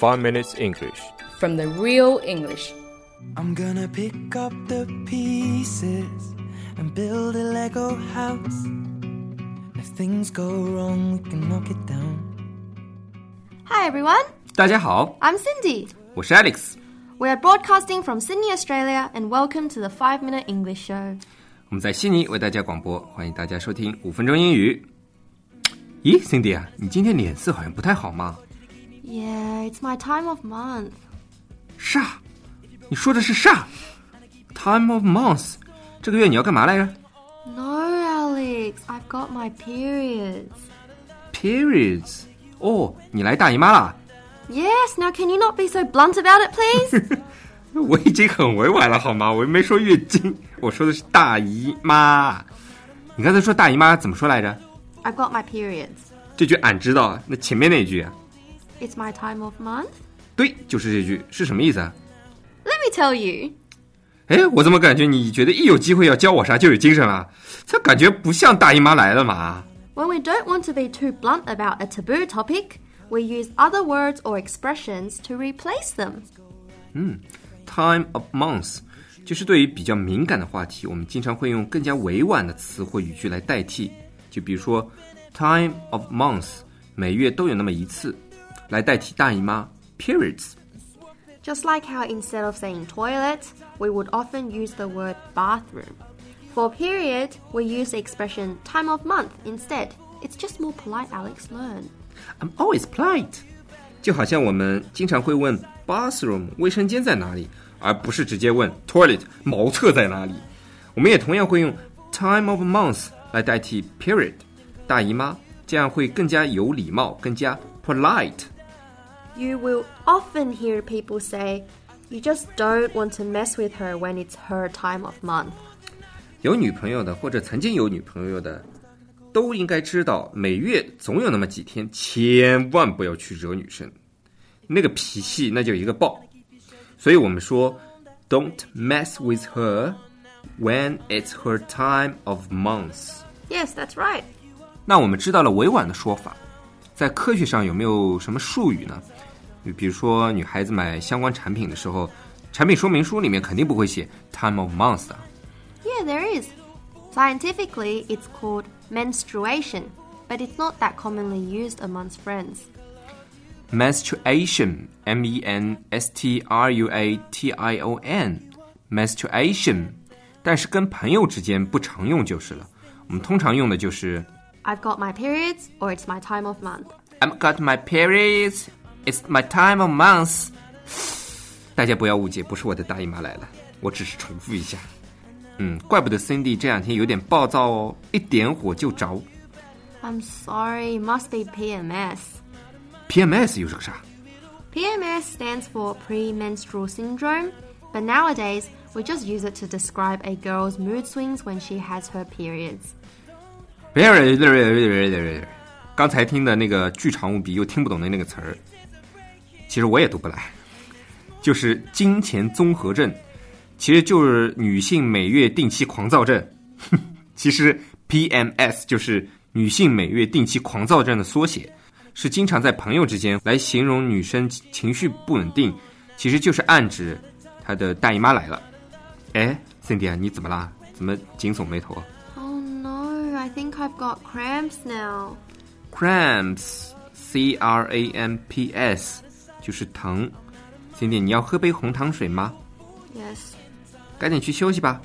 5 Minutes English. from the real English. I'm gonna pick up the pieces and build a Lego house. If things go wrong, we can knock it down. Hi everyone, 大家好， I'm Cindy. 我是 Alex。 We are broadcasting from Sydney, Australia, and welcome to the 5 Minute English Show. 我们在悉尼为大家广播，欢迎大家收听五分钟英语。咦，Cindy 啊，你今天脸色好像不太好嘛？ Yeah, it's my time of month. 煞？你说的是煞？Time of month，这个月你要干嘛来着 No, Alex, I've got my periods. ？Periods。哦，你来大姨妈啦？ Yes, now can you not be so blunt about it, please? 我已经很委婉了好吗？我又没说月经，我说的是大姨妈。你刚才说大姨妈怎么说来着？ I've got my periods. 这句俺知道，那前面那句啊？ It's my time of month. 对，就是这句，是什么意思啊？ Let me tell you. 哎，我怎么感觉你觉得一有机会要教我啥就有精神了？这感觉不像大姨妈来了嘛？ When we don't want to be too blunt about a taboo topic, we use other words or expressions to replace them. Time of month 就是对于比较敏感的话题，我们经常会用更加委婉的词或语句来代替。就比如说，time of month 每月都有那么一次， 来代替大姨妈 periods。 Just like how instead of saying toilet, we would often use the word bathroom. For period, we use the expression time of month instead. It's just more polite, Alex. Learn. I'm always polite，就好像我们经常会问 bathroom 卫生间在哪里，而不是直接问 toilet 茅厕在哪里。我们也同样会用 time of month 来代替 period 大姨妈，这样会更加有礼貌，更加 polite。 You will often hear people say, you just don't want to mess with her when it's her time of month. 有女朋友的或者曾经有女朋友的，都应该知道，每月总有那么几天，千万不要去惹女生，那个脾气那就一个爆。所以我们说，Don't mess with her when it's her time of month。 Yes, that's right. 那我们知道了委婉的说法，在科学上有没有什么术语呢？ 比如说，女孩子买相关产品的时候，产品说明书里面肯定不会写 time of month 啊。 Yeah, there is. Scientifically, it's called menstruation, but it's not that commonly used amongst friends. menstruation, m e n s t r u a t i o n, menstruation，但是跟朋友之间不常用就是了。我们通常用的就是 I've got my periods, or it's my time of month. I've got my periods, it's my time of month。大家不要误解，不是我的大姨妈来了，我只是重复一下。嗯，怪不得 Cindy 这两天有点暴躁哦，一点火就着。 I'm sorry, it must be PMS. PMS 又是个啥？ PMS stands for premenstrual syndrome, but nowadays we just use it to describe a girl's mood swings when she has her periods. 刚才听的那个巨长无比又听不懂的那个词儿，其实我也读不来，就是金钱综合症，其实就是女性每月定期狂躁症。其实 PMS 就是女性每月定期狂躁症的缩写，是经常在朋友之间来形容女生情绪不稳定，其实就是暗指她的大姨妈来了。哎，Cindy 啊，你怎么啦？怎么紧锁眉头？Oh no, I think I've got cramps now. Cramps, c r a m p s，就是疼。cindy，你要喝杯红糖水吗？Yes. 赶紧去休息吧。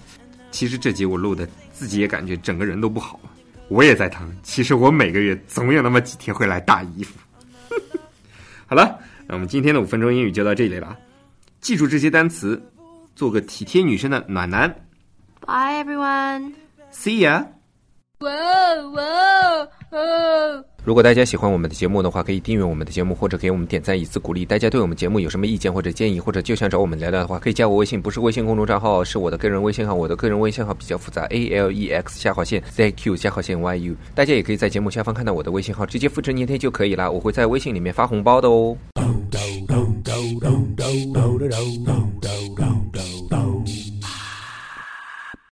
其实这集我录的，自己也感觉整个人都不好了，我也在疼。其实我每个月总有那么几天会来大姨夫。好了，那我们今天的五分钟英语就到这里了。记住这些单词，做个体贴女生的暖男。Bye everyone. See ya。Whoa, whoa, whoa. 如果大家喜欢我们的节目的话，可以订阅我们的节目，或者给我们点赞以资鼓励。大家对我们节目有什么意见或者建议，或者就想找我们聊聊的话，可以加我微信，不是微信公众账号，是我的个人微信号。我的个人微信号比较复杂，a l e x 下划线 z q 下划线 y u。大家也可以在节目下方看到我的微信号，直接复制粘贴就可以啦。我会在微信里面发红包的哦。